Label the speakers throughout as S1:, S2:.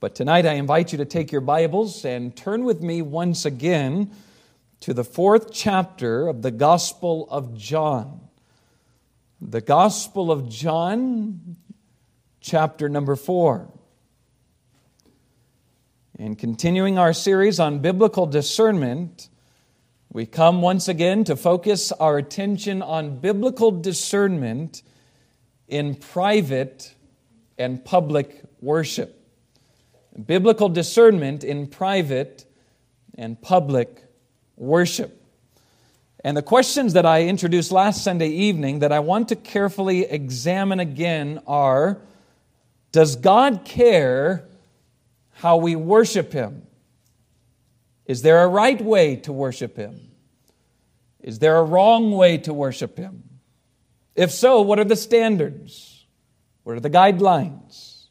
S1: But tonight I invite you to take your Bibles and turn with me once again to the fourth chapter of the Gospel of John. The Gospel of John, chapter number four. And continuing our series on biblical discernment, we come once again to focus our attention on biblical discernment in private and public worship biblical discernment in private and public worship. And the questions that I introduced last Sunday evening that I want to carefully examine again are Does God care how we worship Him? Is there a right way to worship Him? Is there a wrong way to worship Him? If so, what are the standards? What are the guidelines?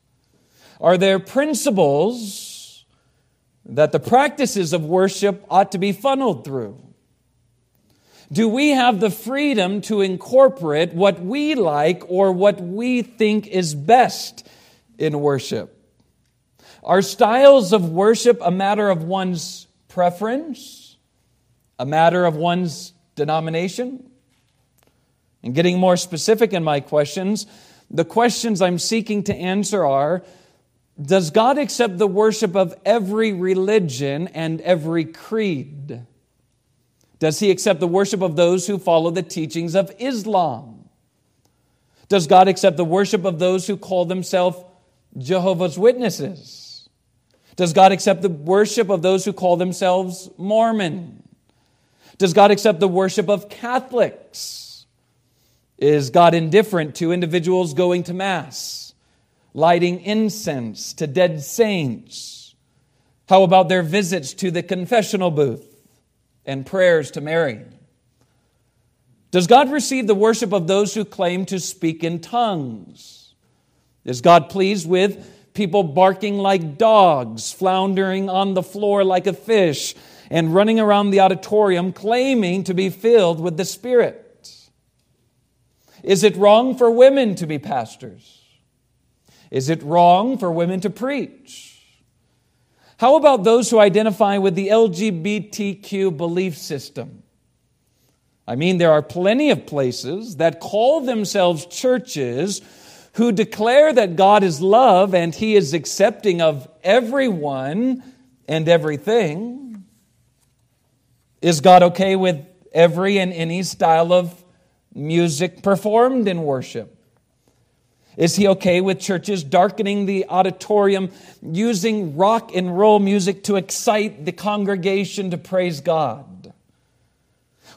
S1: Are there principles that the practices of worship ought to be funneled through? Do we have the freedom to incorporate what we like or what we think is best in worship? Are styles of worship a matter of one's preference? A matter of one's denomination? And getting more specific in my questions, the questions I'm seeking to answer are does God accept the worship of every religion and every creed? Does he accept the worship of those who follow the teachings of Islam? Does God accept the worship of those who call themselves Jehovah's Witnesses? Does God accept the worship of those who call themselves Mormon? Does God accept the worship of Catholics? Is God indifferent to individuals going to Mass? lighting incense to dead saints? How about their visits to the confessional booth and prayers to Mary? Does God receive the worship of those who claim to speak in tongues? Is God pleased with people barking like dogs, floundering on the floor like a fish, and running around the auditorium claiming to be filled with the Spirit? Is it wrong for women to be pastors? Is it wrong for women to preach? How about those who identify with the LGBTQ belief system? I mean, there are plenty of places that call themselves churches who declare that God is love and He is accepting of everyone and everything. Is God okay with every and any style of music performed in worship? Is he okay with churches darkening the auditorium, using rock and roll music to excite the congregation to praise God?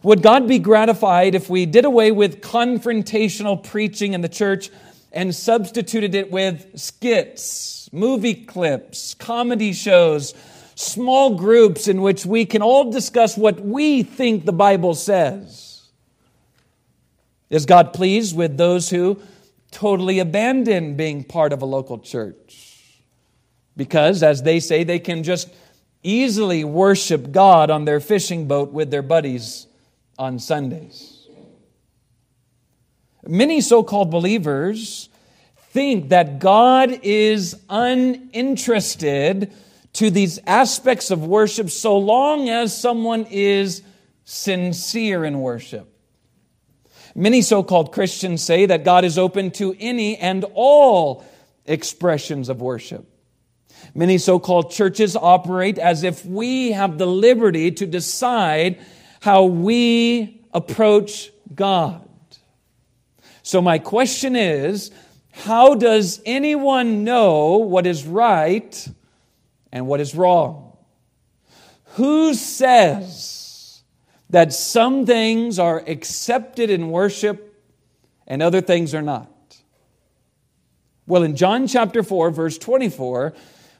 S1: Would God be gratified if we did away with confrontational preaching in the church and substituted it with skits, movie clips, comedy shows, small groups in which we can all discuss what we think the Bible says? Is God pleased with those who totally abandon being part of a local church. Because, as they say, they can just easily worship God on their fishing boat with their buddies on Sundays. Many so called believers think that God is uninterested to these aspects of worship so long as someone is sincere in worship. Many so called Christians say that God is open to any and all expressions of worship. Many so called churches operate as if we have the liberty to decide how we approach God. So, my question is how does anyone know what is right and what is wrong? Who says that some things are accepted in worship and other things are not? Well, in John chapter 4, verse 24,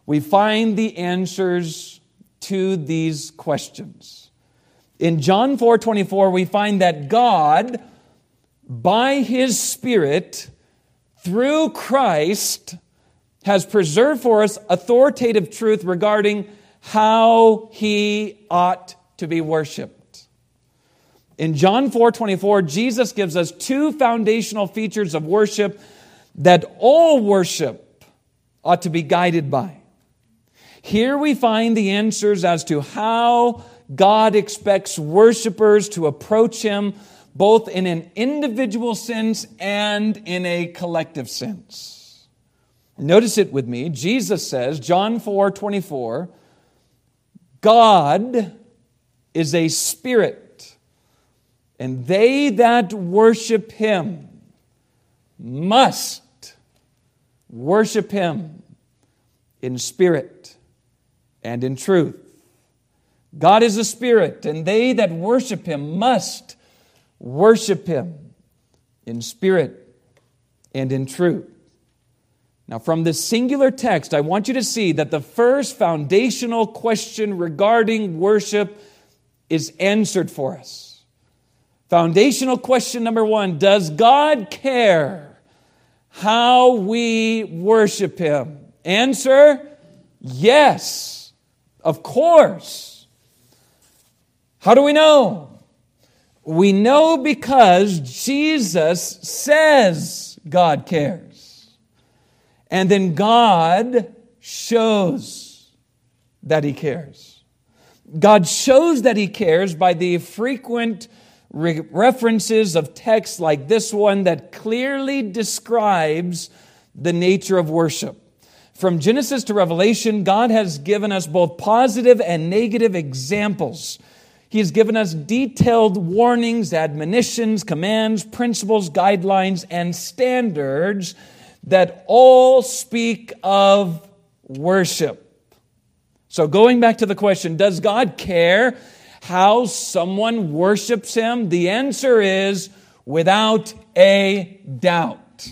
S1: we find the answers to these questions. In John 4 24, we find that God, by his Spirit, through Christ, has preserved for us authoritative truth regarding how he ought to be worshiped. In John 4 24, Jesus gives us two foundational features of worship that all worship ought to be guided by. Here we find the answers as to how God expects worshipers to approach Him, both in an individual sense and in a collective sense. Notice it with me. Jesus says, John 4 24, God is a spirit, and they that worship Him must worship Him in spirit and in truth. God is a spirit, and they that worship him must worship him in spirit and in truth. Now, from this singular text, I want you to see that the first foundational question regarding worship is answered for us. Foundational question number one Does God care how we worship Him? Answer Yes, of course. How do we know? We know because Jesus says God cares. And then God shows that He cares. God shows that He cares by the frequent re- references of texts like this one that clearly describes the nature of worship. From Genesis to Revelation, God has given us both positive and negative examples he has given us detailed warnings, admonitions, commands, principles, guidelines, and standards that all speak of worship. So, going back to the question, does God care how someone worships Him? The answer is without a doubt.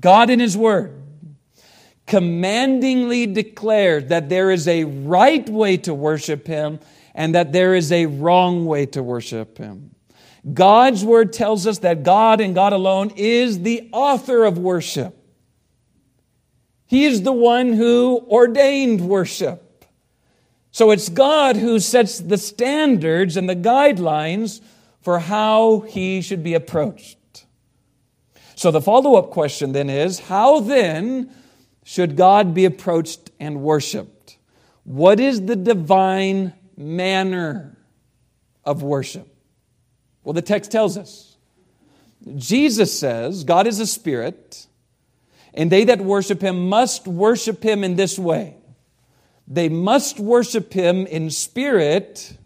S1: God in His Word commandingly declared that there is a right way to worship Him and that there is a wrong way to worship Him. God's Word tells us that God and God alone is the author of worship. He is the one who ordained worship. So it's God who sets the standards and the guidelines for how He should be approached. So the follow up question then is how then should God be approached and worshiped? What is the divine manner of worship? Well, the text tells us. Jesus says, God is a spirit, and they that worship him must worship him in this way. They must worship him in spirit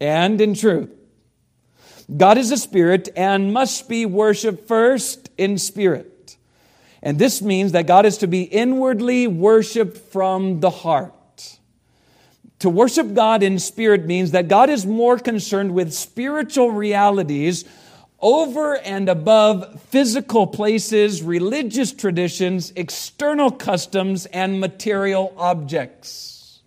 S1: and in truth. God is a spirit and must be worshiped first in spirit. And this means that God is to be inwardly worshiped from the heart. To worship God in spirit means that God is more concerned with spiritual realities over and above physical places, religious traditions, external customs, and material objects.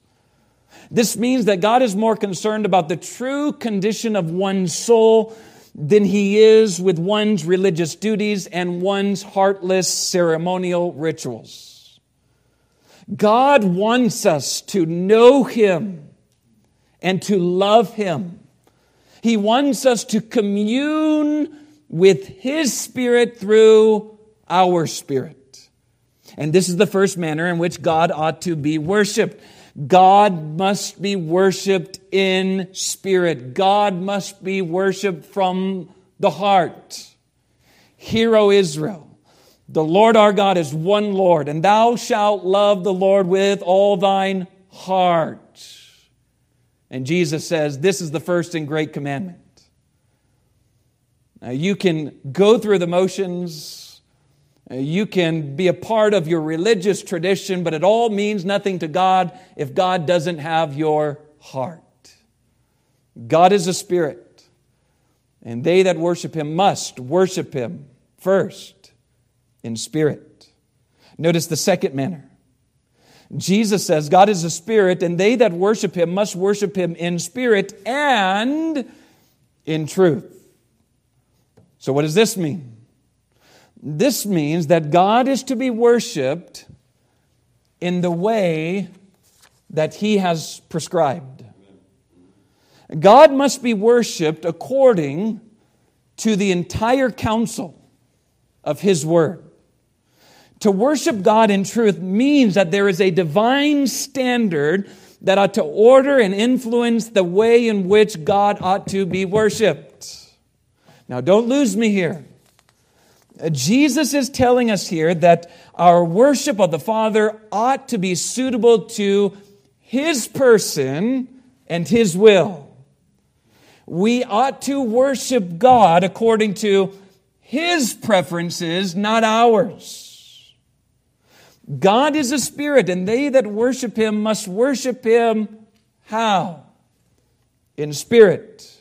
S1: This means that God is more concerned about the true condition of one's soul than he is with one's religious duties and one's heartless ceremonial rituals. God wants us to know him and to love him. He wants us to commune with his spirit through our spirit. And this is the first manner in which God ought to be worshiped. God must be worshiped in spirit. God must be worshiped from the heart. Hear, O Israel, the Lord our God is one Lord, and thou shalt love the Lord with all thine heart. And Jesus says, This is the first and great commandment. Now, you can go through the motions uh, you can be a part of your religious tradition, but it all means nothing to God if God doesn't have your heart. God is a spirit, and they that worship him must worship him first in spirit. Notice the second manner. Jesus says, God is a spirit, and they that worship him must worship him in spirit and in truth. So, what does this mean? This means that God is to be worshiped in the way that He has prescribed. God must be worshiped according to the entire counsel of His Word. To worship God in truth means that there is a divine standard that ought to order and influence the way in which God ought to be worshiped. Now, don't lose me here. Jesus is telling us here that our worship of the Father ought to be suitable to His person and His will. We ought to worship God according to His preferences, not ours. God is a spirit, and they that worship Him must worship Him how? In spirit,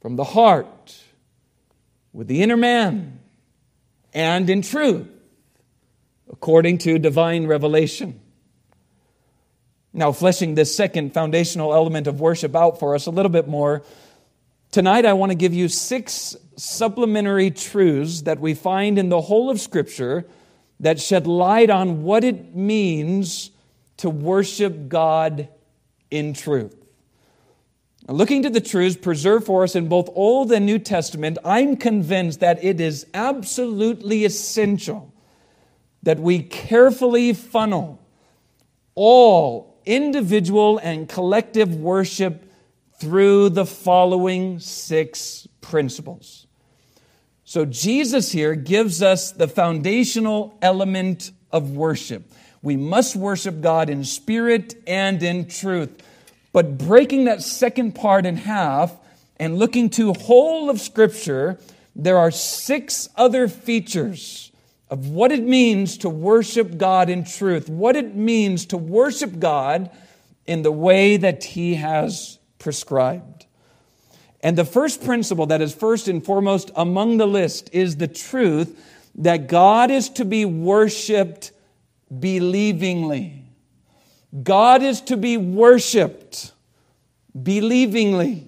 S1: from the heart, with the inner man, and in truth, according to divine revelation. Now, fleshing this second foundational element of worship out for us a little bit more, tonight I want to give you six supplementary truths that we find in the whole of Scripture that shed light on what it means to worship God in truth. Looking to the truths preserved for us in both Old and New Testament, I'm convinced that it is absolutely essential that we carefully funnel all individual and collective worship through the following six principles. So, Jesus here gives us the foundational element of worship. We must worship God in spirit and in truth. But breaking that second part in half and looking to whole of Scripture, there are six other features of what it means to worship God in truth, what it means to worship God in the way that He has prescribed. And the first principle that is first and foremost among the list is the truth that God is to be worshiped believingly. God is to be worshiped believingly.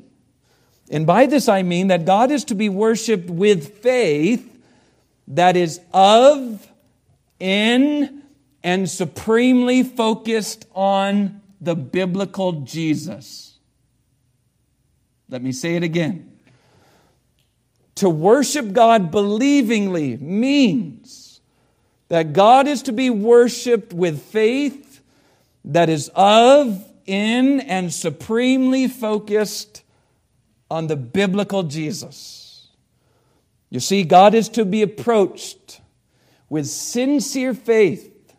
S1: And by this I mean that God is to be worshiped with faith that is of, in, and supremely focused on the biblical Jesus. Let me say it again. To worship God believingly means that God is to be worshiped with faith that is of, in, and supremely focused on the biblical Jesus. You see, God is to be approached with sincere faith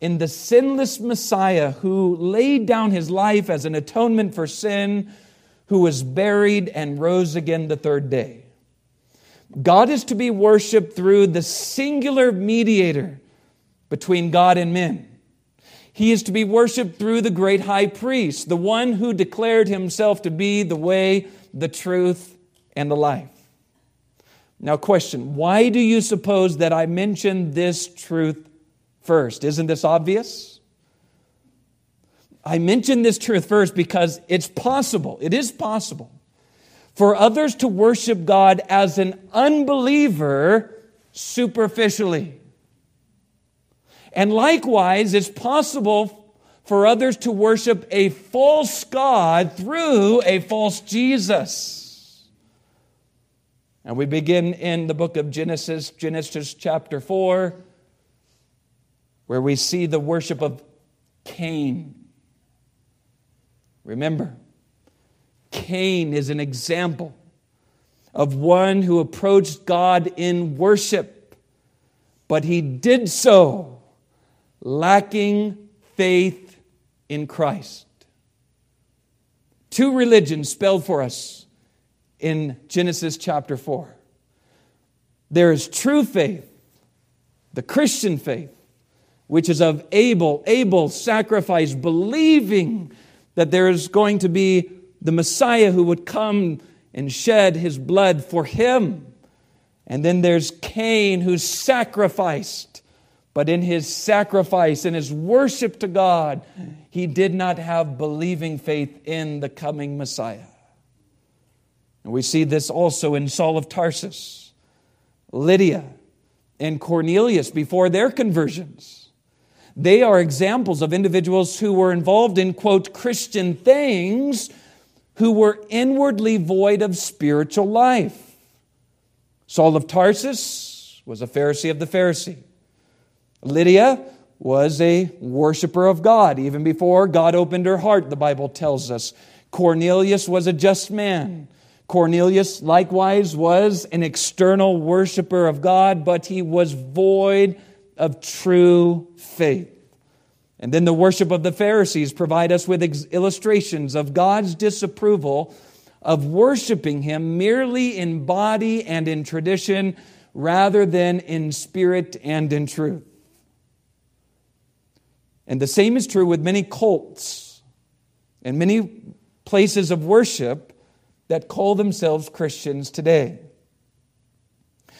S1: in the sinless Messiah who laid down his life as an atonement for sin who was buried and rose again the third day. God is to be worshiped through the singular mediator between God and men. He is to be worshiped through the great high priest, the one who declared himself to be the way, the truth, and the life. Now, question why do you suppose that I mentioned this truth first? Isn't this obvious? I mention this truth first because it's possible, it is possible for others to worship God as an unbeliever superficially. And likewise, it's possible for others to worship a false God through a false Jesus. And we begin in the book of Genesis, Genesis chapter 4, where we see the worship of Cain. Remember, Cain is an example of one who approached God in worship, but he did so lacking faith in Christ. Two religions spelled for us in Genesis chapter 4. There is true faith, the Christian faith, which is of Abel. Abel sacrificed, believing that there is going to be the Messiah who would come and shed his blood for him. And then there's Cain who sacrificed, but in his sacrifice, in his worship to God, he did not have believing faith in the coming Messiah. And we see this also in Saul of Tarsus, Lydia, and Cornelius before their conversions. They are examples of individuals who were involved in, quote, Christian things, who were inwardly void of spiritual life. Saul of Tarsus was a Pharisee of the Pharisee. Lydia was a worshiper of God. Even before God opened her heart, the Bible tells us. Cornelius was a just man. Cornelius likewise was an external worshiper of God, but he was void of true faith. And then the worship of the Pharisees provide us with illustrations of God's disapproval of worshiping him merely in body and in tradition rather than in spirit and in truth. And the same is true with many cults and many places of worship that call themselves Christians today.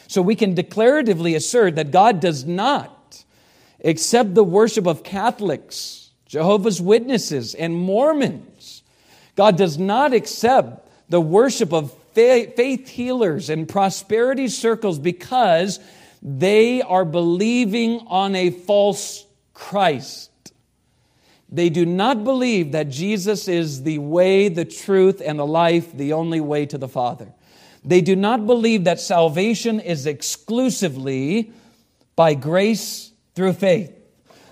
S1: So we can declaratively assert that God does not accept the worship of Catholics, Jehovah's Witnesses, and Mormons. God does not accept the worship of faith healers and prosperity circles because they are believing on a false Christ. They do not believe that Jesus is the way, the truth, and the life, the only way to the Father. They do not believe that salvation is exclusively by grace through faith.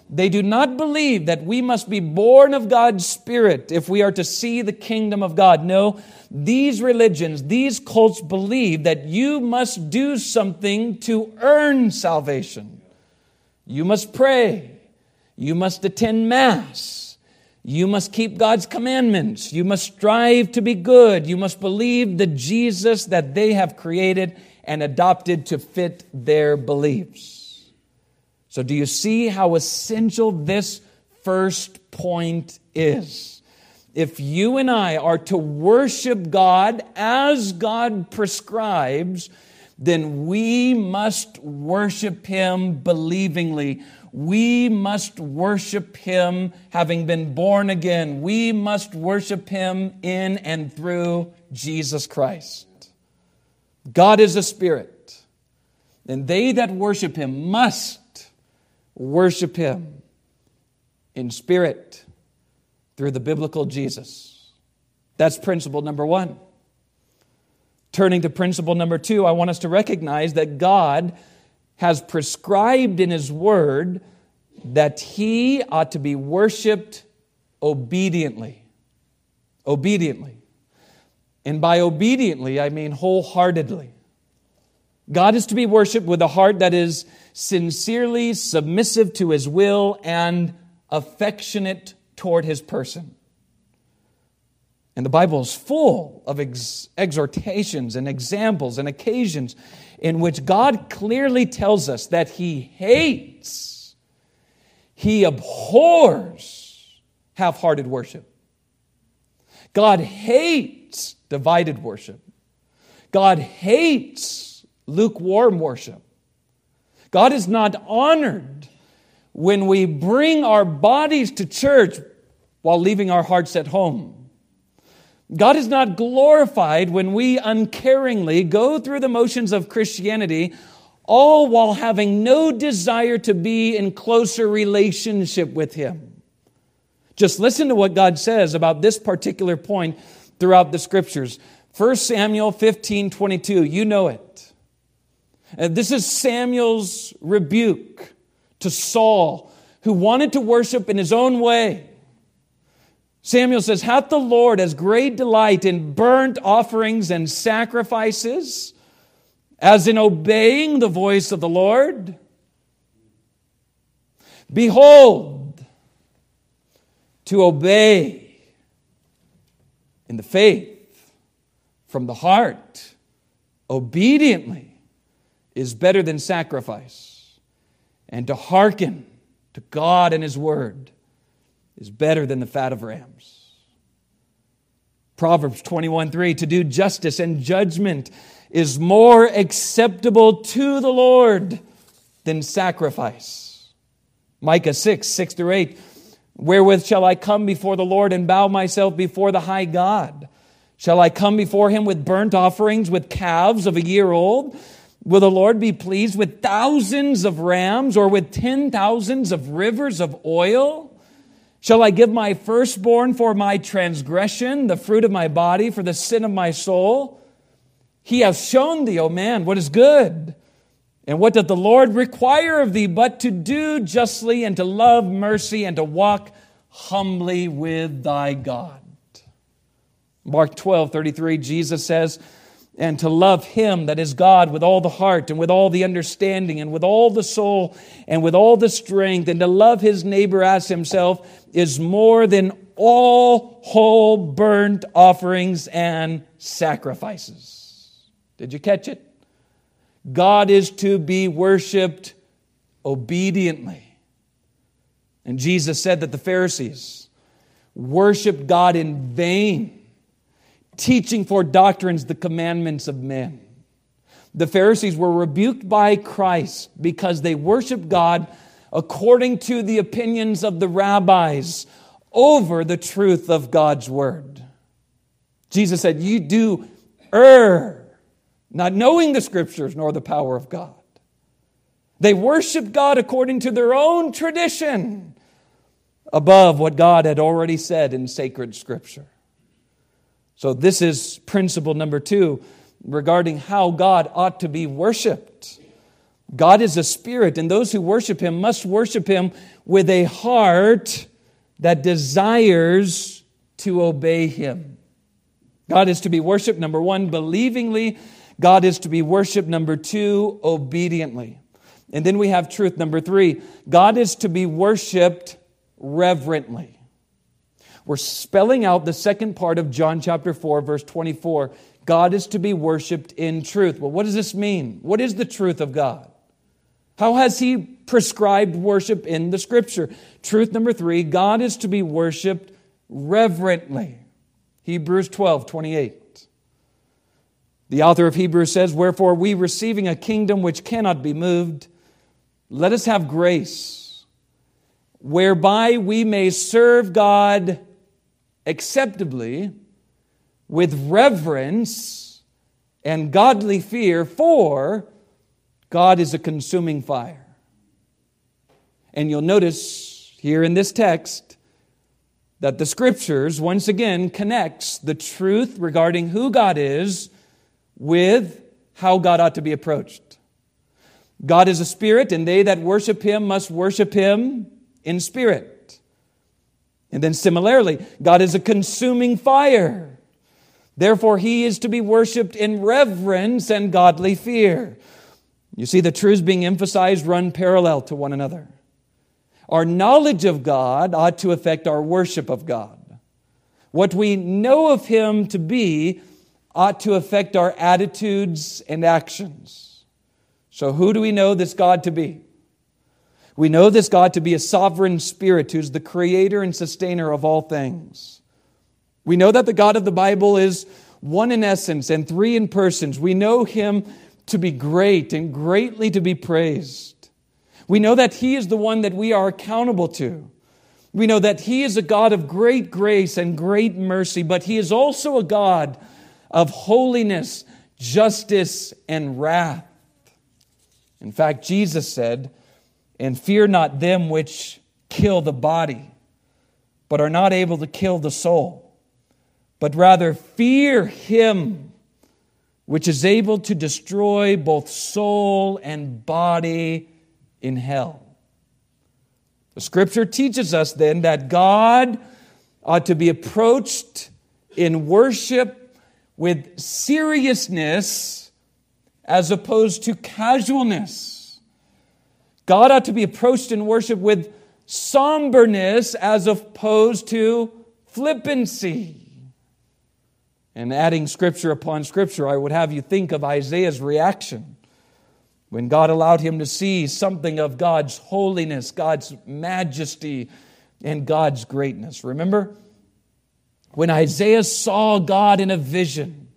S1: They do not believe that we must be born of God's Spirit if we are to see the kingdom of God. No, these religions, these cults believe that you must do something to earn salvation. You must pray. You must attend Mass. You must keep God's commandments. You must strive to be good. You must believe the Jesus that they have created and adopted to fit their beliefs. So, do you see how essential this first point is? If you and I are to worship God as God prescribes, then we must worship Him believingly we must worship Him having been born again. We must worship Him in and through Jesus Christ. God is a spirit, and they that worship Him must worship Him in spirit through the biblical Jesus. That's principle number one. Turning to principle number two, I want us to recognize that God has prescribed in His Word that He ought to be worshiped obediently. Obediently. And by obediently, I mean wholeheartedly. God is to be worshiped with a heart that is sincerely submissive to His will and affectionate toward His person. And the Bible is full of ex- exhortations and examples and occasions in which God clearly tells us that He hates, He abhors half hearted worship. God hates divided worship. God hates lukewarm worship. God is not honored when we bring our bodies to church while leaving our hearts at home. God is not glorified when we uncaringly go through the motions of Christianity, all while having no desire to be in closer relationship with Him. Just listen to what God says about this particular point throughout the scriptures. 1 Samuel 15 22, you know it. This is Samuel's rebuke to Saul, who wanted to worship in his own way. Samuel says, Hath the Lord as great delight in burnt offerings and sacrifices as in obeying the voice of the Lord? Behold, to obey in the faith from the heart obediently is better than sacrifice, and to hearken to God and His word is better than the fat of rams. Proverbs 21 3 To do justice and judgment is more acceptable to the Lord than sacrifice. Micah 6 6 through 8 Wherewith shall I come before the Lord and bow myself before the high God? Shall I come before him with burnt offerings, with calves of a year old? Will the Lord be pleased with thousands of rams or with ten thousands of rivers of oil? Shall I give my firstborn for my transgression, the fruit of my body for the sin of my soul? He hath shown thee, O man, what is good. And what doth the Lord require of thee but to do justly and to love mercy and to walk humbly with thy God? Mark 12, 33, Jesus says, and to love him that is God with all the heart and with all the understanding and with all the soul and with all the strength and to love his neighbor as himself is more than all whole burnt offerings and sacrifices. Did you catch it? God is to be worshiped obediently. And Jesus said that the Pharisees worshiped God in vain, teaching for doctrines the commandments of men. The Pharisees were rebuked by Christ because they worshiped God according to the opinions of the rabbis over the truth of God's word. Jesus said, You do err not knowing the scriptures nor the power of God. They worship God according to their own tradition above what God had already said in sacred scripture. So, this is principle number two regarding how God ought to be worshiped. God is a spirit, and those who worship him must worship him with a heart that desires to obey him. God is to be worshiped, number one, believingly God is to be worshiped. Number two, obediently. And then we have truth. Number three, God is to be worshiped reverently. We're spelling out the second part of John chapter 4, verse 24. God is to be worshiped in truth. Well, what does this mean? What is the truth of God? How has He prescribed worship in the scripture? Truth number three God is to be worshiped reverently. Hebrews 12, 28. The author of Hebrews says, Wherefore we receiving a kingdom which cannot be moved, let us have grace, whereby we may serve God acceptably with reverence and godly fear, for God is a consuming fire. And you'll notice here in this text that the scriptures once again connects the truth regarding who God is with how God ought to be approached. God is a spirit, and they that worship him must worship him in spirit. And then similarly, God is a consuming fire. Therefore, he is to be worshiped in reverence and godly fear. You see, the truths being emphasized run parallel to one another. Our knowledge of God ought to affect our worship of God. What we know of him to be ought to affect our attitudes and actions. So, who do we know this God to be? We know this God to be a sovereign spirit who's the creator and sustainer of all things. We know that the God of the Bible is one in essence and three in persons. We know him to be great and greatly to be praised. We know that he is the one that we are accountable to. We know that he is a God of great grace and great mercy, but he is also a God of holiness, justice, and wrath. In fact, Jesus said, And fear not them which kill the body, but are not able to kill the soul, but rather fear him which is able to destroy both soul and body in hell. The scripture teaches us then that God ought to be approached in worship with seriousness as opposed to casualness. God ought to be approached in worship with somberness as opposed to flippancy. And adding scripture upon scripture, I would have you think of Isaiah's reaction when God allowed him to see something of God's holiness, God's majesty, and God's greatness. Remember? When Isaiah saw God in a vision,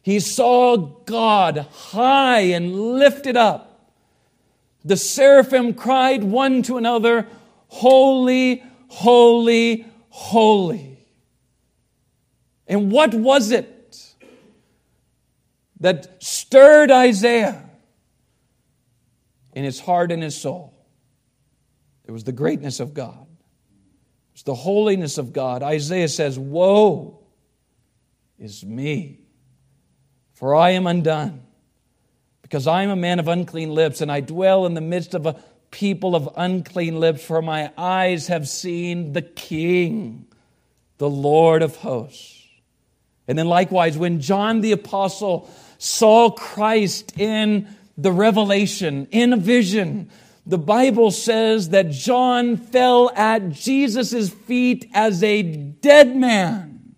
S1: he saw God high and lifted up. The seraphim cried one to another, Holy, holy, holy. And what was it that stirred Isaiah in his heart and his soul? It was the greatness of God. It's the holiness of God. Isaiah says, Woe is me, for I am undone, because I'm a man of unclean lips, and I dwell in the midst of a people of unclean lips, for my eyes have seen the King, the Lord of hosts. And then, likewise, when John the Apostle saw Christ in the revelation, in a vision, the Bible says that John fell at Jesus' feet as a dead man.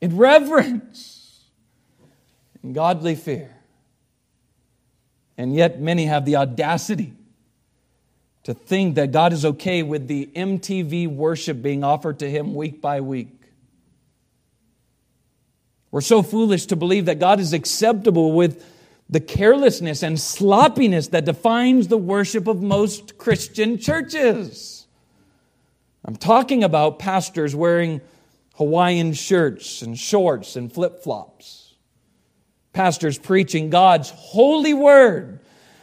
S1: In reverence, in godly fear. And yet, many have the audacity to think that God is okay with the MTV worship being offered to Him week by week. We're so foolish to believe that God is acceptable with the carelessness and sloppiness that defines the worship of most Christian churches. I'm talking about pastors wearing Hawaiian shirts and shorts and flip flops. Pastors preaching God's holy word,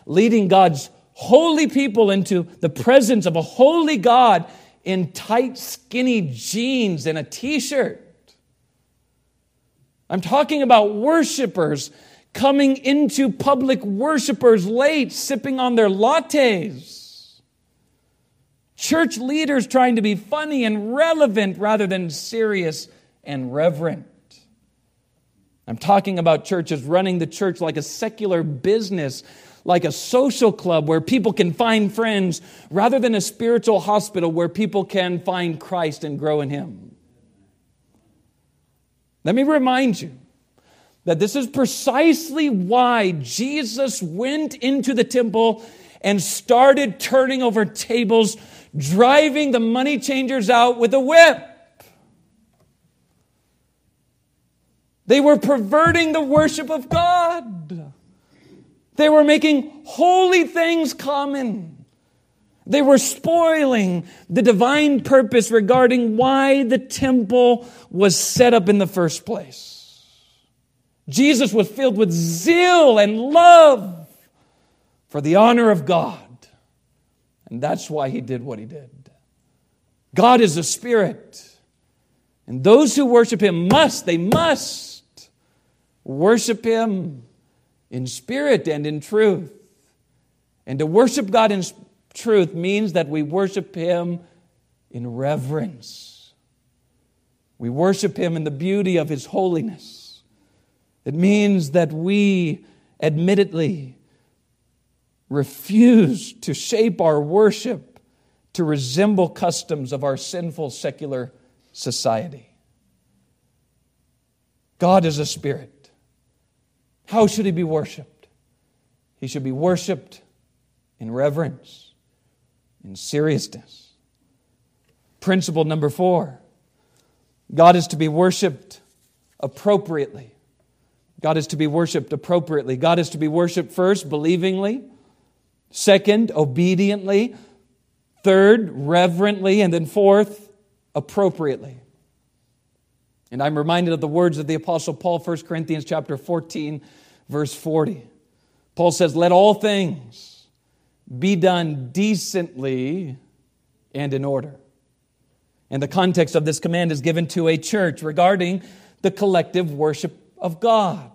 S1: leading God's holy people into the presence of a holy God in tight, skinny jeans and a t shirt. I'm talking about worshipers coming into public worshipers late, sipping on their lattes. Church leaders trying to be funny and relevant rather than serious and reverent. I'm talking about churches running the church like a secular business, like a social club where people can find friends, rather than a spiritual hospital where people can find Christ and grow in Him. Let me remind you that this is precisely why Jesus went into the temple and started turning over tables, driving the money changers out with a whip. They were perverting the worship of God. They were making holy things common. They were spoiling the divine purpose regarding why the temple was set up in the first place. Jesus was filled with zeal and love for the honor of God. And that's why he did what he did. God is a spirit. And those who worship him must, they must worship him in spirit and in truth. And to worship God in truth means that we worship him in reverence. We worship him in the beauty of his holiness. It means that we admittedly refuse to shape our worship to resemble customs of our sinful secular society. God is a spirit. How should he be worshiped? He should be worshiped in reverence, in seriousness. Principle number four God is to be worshiped appropriately. God is to be worshiped appropriately. God is to be worshiped first, believingly. Second, obediently. Third, reverently. And then fourth, appropriately. And I'm reminded of the words of the Apostle Paul, 1 Corinthians chapter 14, verse 40. Paul says, Let all things be done decently and in order. And the context of this command is given to a church regarding the collective worship of God.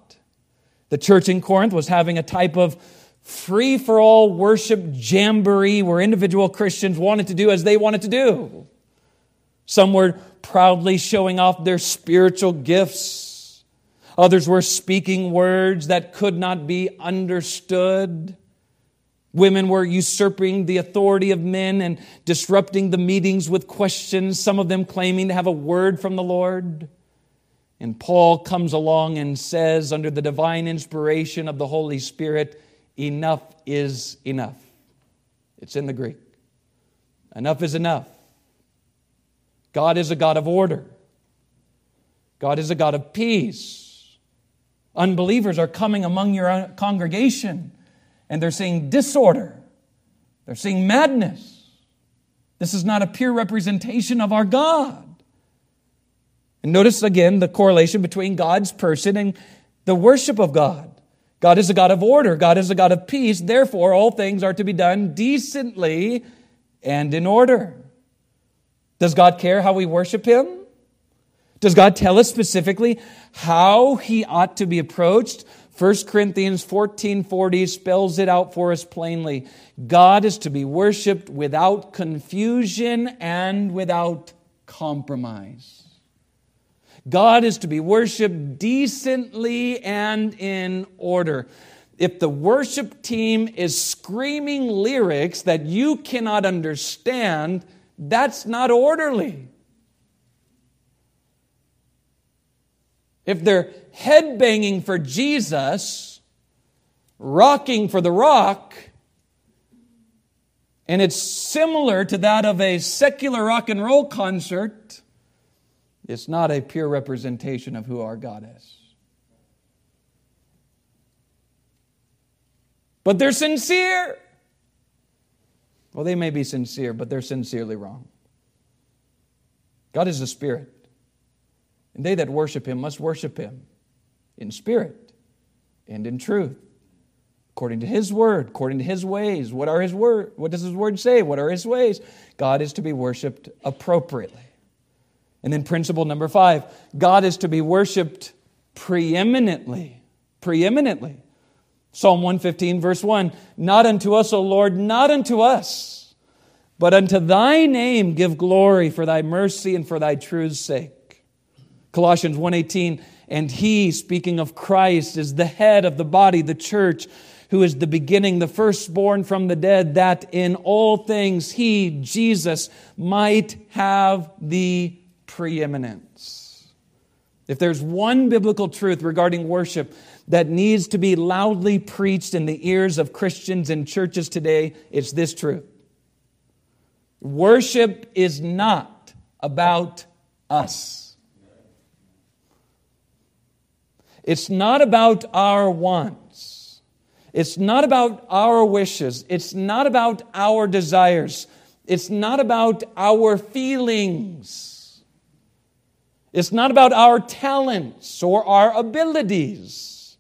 S1: The church in Corinth was having a type of free for all worship jamboree where individual Christians wanted to do as they wanted to do. Some were proudly showing off their spiritual gifts. Others were speaking words that could not be understood. Women were usurping the authority of men and disrupting the meetings with questions, some of them claiming to have a word from the Lord. And Paul comes along and says, under the divine inspiration of the Holy Spirit, enough is enough. It's in the Greek. Enough is enough. God is a God of order, God is a God of peace. Unbelievers are coming among your uh, congregation and they're seeing disorder, they're seeing madness. This is not a pure representation of our God. And notice again the correlation between God's person and the worship of God. God is a God of order, God is a God of peace. Therefore, all things are to be done decently and in order. Does God care how we worship Him? Does God tell us specifically how he ought to be approached? 1 Corinthians 14:40 spells it out for us plainly. God is to be worshiped without confusion and without compromise. God is to be worshiped decently and in order. If the worship team is screaming lyrics that you cannot understand, that's not orderly. If they're headbanging for Jesus, rocking for the rock, and it's similar to that of a secular rock and roll concert, it's not a pure representation of who our God is. But they're sincere. Well, they may be sincere, but they're sincerely wrong. God is a spirit. And they that worship him must worship him in spirit and in truth, according to his word, according to his ways. What are his word? What does his word say? What are his ways? God is to be worshiped appropriately. And then principle number five God is to be worshiped preeminently. Preeminently. Psalm 115, verse 1 Not unto us, O Lord, not unto us, but unto thy name give glory for thy mercy and for thy truth's sake. Colossians 1:18 and he speaking of Christ is the head of the body the church who is the beginning the firstborn from the dead that in all things he Jesus might have the preeminence. If there's one biblical truth regarding worship that needs to be loudly preached in the ears of Christians in churches today, it's this truth. Worship is not about us. It's not about our wants. It's not about our wishes. It's not about our desires. It's not about our feelings. It's not about our talents or our abilities.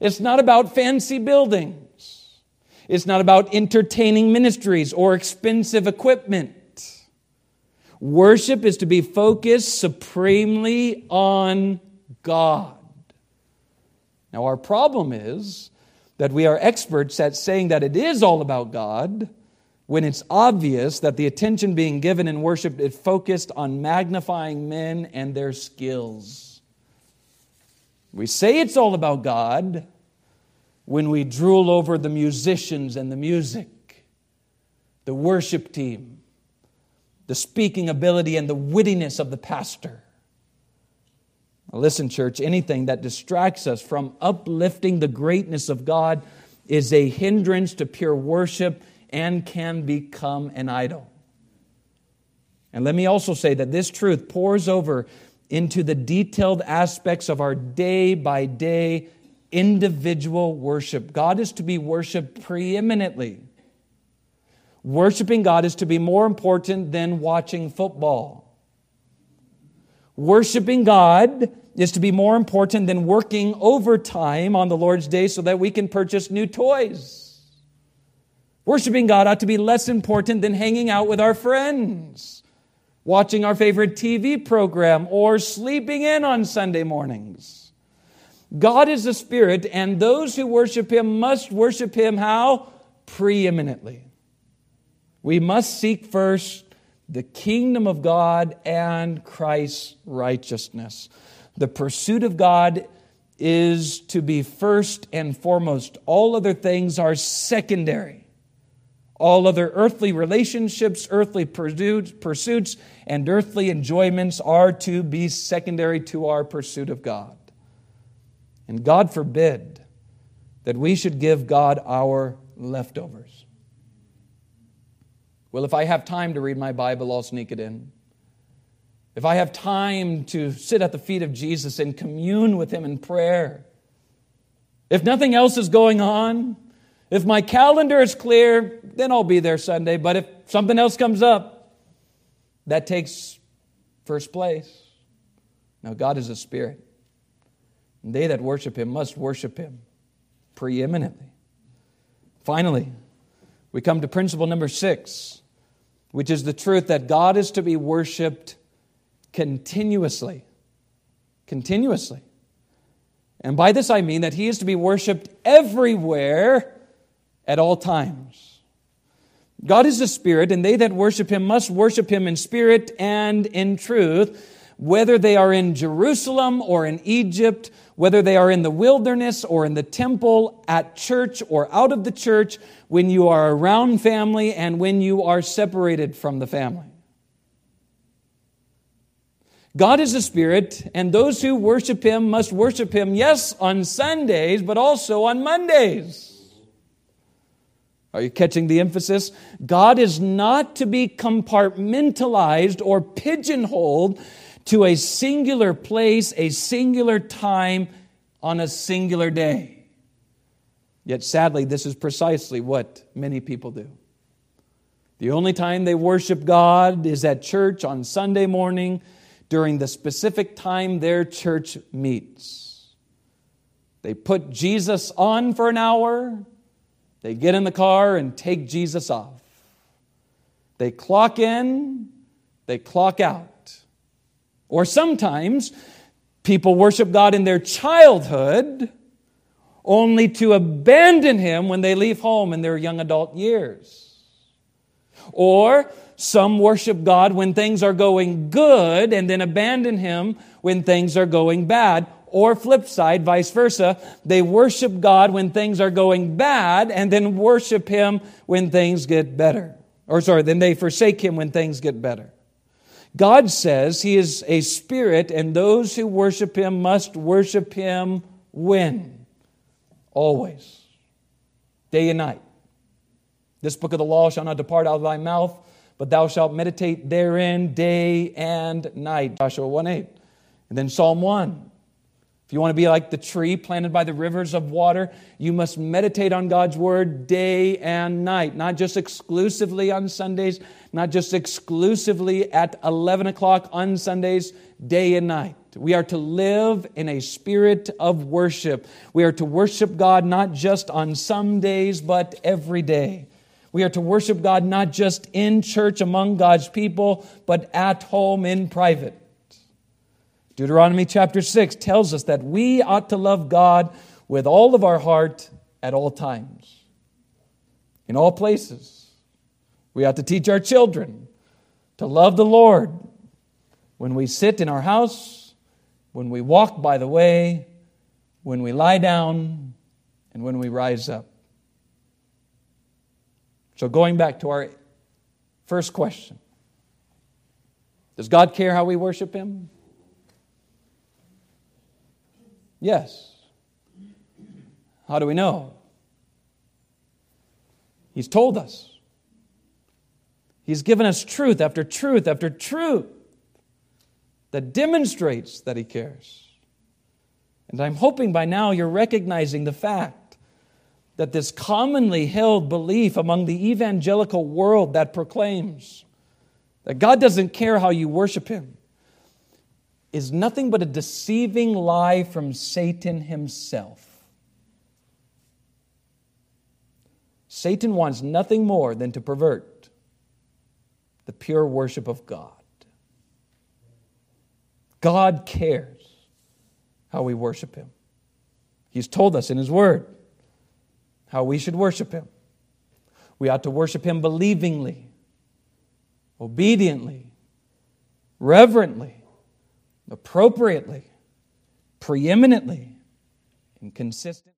S1: It's not about fancy buildings. It's not about entertaining ministries or expensive equipment. Worship is to be focused supremely on God. Now, our problem is that we are experts at saying that it is all about God when it's obvious that the attention being given in worship is focused on magnifying men and their skills. We say it's all about God when we drool over the musicians and the music, the worship team, the speaking ability and the wittiness of the pastor. Listen, church, anything that distracts us from uplifting the greatness of God is a hindrance to pure worship and can become an idol. And let me also say that this truth pours over into the detailed aspects of our day by day individual worship. God is to be worshiped preeminently. Worshiping God is to be more important than watching football. Worshiping God is to be more important than working overtime on the Lord's day so that we can purchase new toys. Worshiping God ought to be less important than hanging out with our friends, watching our favorite TV program, or sleeping in on Sunday mornings. God is a spirit, and those who worship Him must worship Him how? Preeminently. We must seek first the kingdom of God and Christ's righteousness. The pursuit of God is to be first and foremost. All other things are secondary. All other earthly relationships, earthly pursuits, and earthly enjoyments are to be secondary to our pursuit of God. And God forbid that we should give God our leftovers. Well, if I have time to read my Bible, I'll sneak it in. If I have time to sit at the feet of Jesus and commune with Him in prayer, if nothing else is going on, if my calendar is clear, then I'll be there Sunday. But if something else comes up, that takes first place. Now, God is a spirit. And they that worship Him must worship Him preeminently. Finally, we come to principle number six, which is the truth that God is to be worshiped continuously. continuously. And by this I mean that he is to be worshiped everywhere at all times. God is a spirit, and they that worship him must worship him in spirit and in truth, whether they are in Jerusalem or in Egypt, whether they are in the wilderness or in the temple, at church or out of the church, when you are around family and when you are separated from the family. God is a spirit, and those who worship him must worship him, yes, on Sundays, but also on Mondays. Are you catching the emphasis? God is not to be compartmentalized or pigeonholed to a singular place, a singular time, on a singular day. Yet sadly, this is precisely what many people do. The only time they worship God is at church on Sunday morning during the specific time their church meets. They put Jesus on for an hour, they get in the car and take Jesus off. They clock in, they clock out. Or sometimes people worship God in their childhood only to abandon Him when they leave home in their young adult years. Or some worship God when things are going good and then abandon Him when things are going bad. Or flip side, vice versa. They worship God when things are going bad and then worship Him when things get better. Or sorry, then they forsake Him when things get better. God says He is a spirit and those who worship Him must worship Him when? Always. Day and night. This book of the law shall not depart out of thy mouth, but thou shalt meditate therein day and night. Joshua 1 8. And then Psalm 1. If you want to be like the tree planted by the rivers of water, you must meditate on God's word day and night, not just exclusively on Sundays, not just exclusively at 11 o'clock on Sundays, day and night. We are to live in a spirit of worship. We are to worship God not just on some days, but every day. We are to worship God not just in church among God's people, but at home in private. Deuteronomy chapter 6 tells us that we ought to love God with all of our heart at all times, in all places. We ought to teach our children to love the Lord when we sit in our house, when we walk by the way, when we lie down, and when we rise up. So, going back to our first question Does God care how we worship Him? Yes. How do we know? He's told us. He's given us truth after truth after truth that demonstrates that He cares. And I'm hoping by now you're recognizing the fact that this commonly held belief among the evangelical world that proclaims that God doesn't care how you worship Him is nothing but a deceiving lie from Satan himself. Satan wants nothing more than to pervert the pure worship of God. God cares how we worship Him. He's told us in His Word how we should worship Him. We ought to worship Him believingly, obediently, reverently, appropriately, preeminently, and consistently.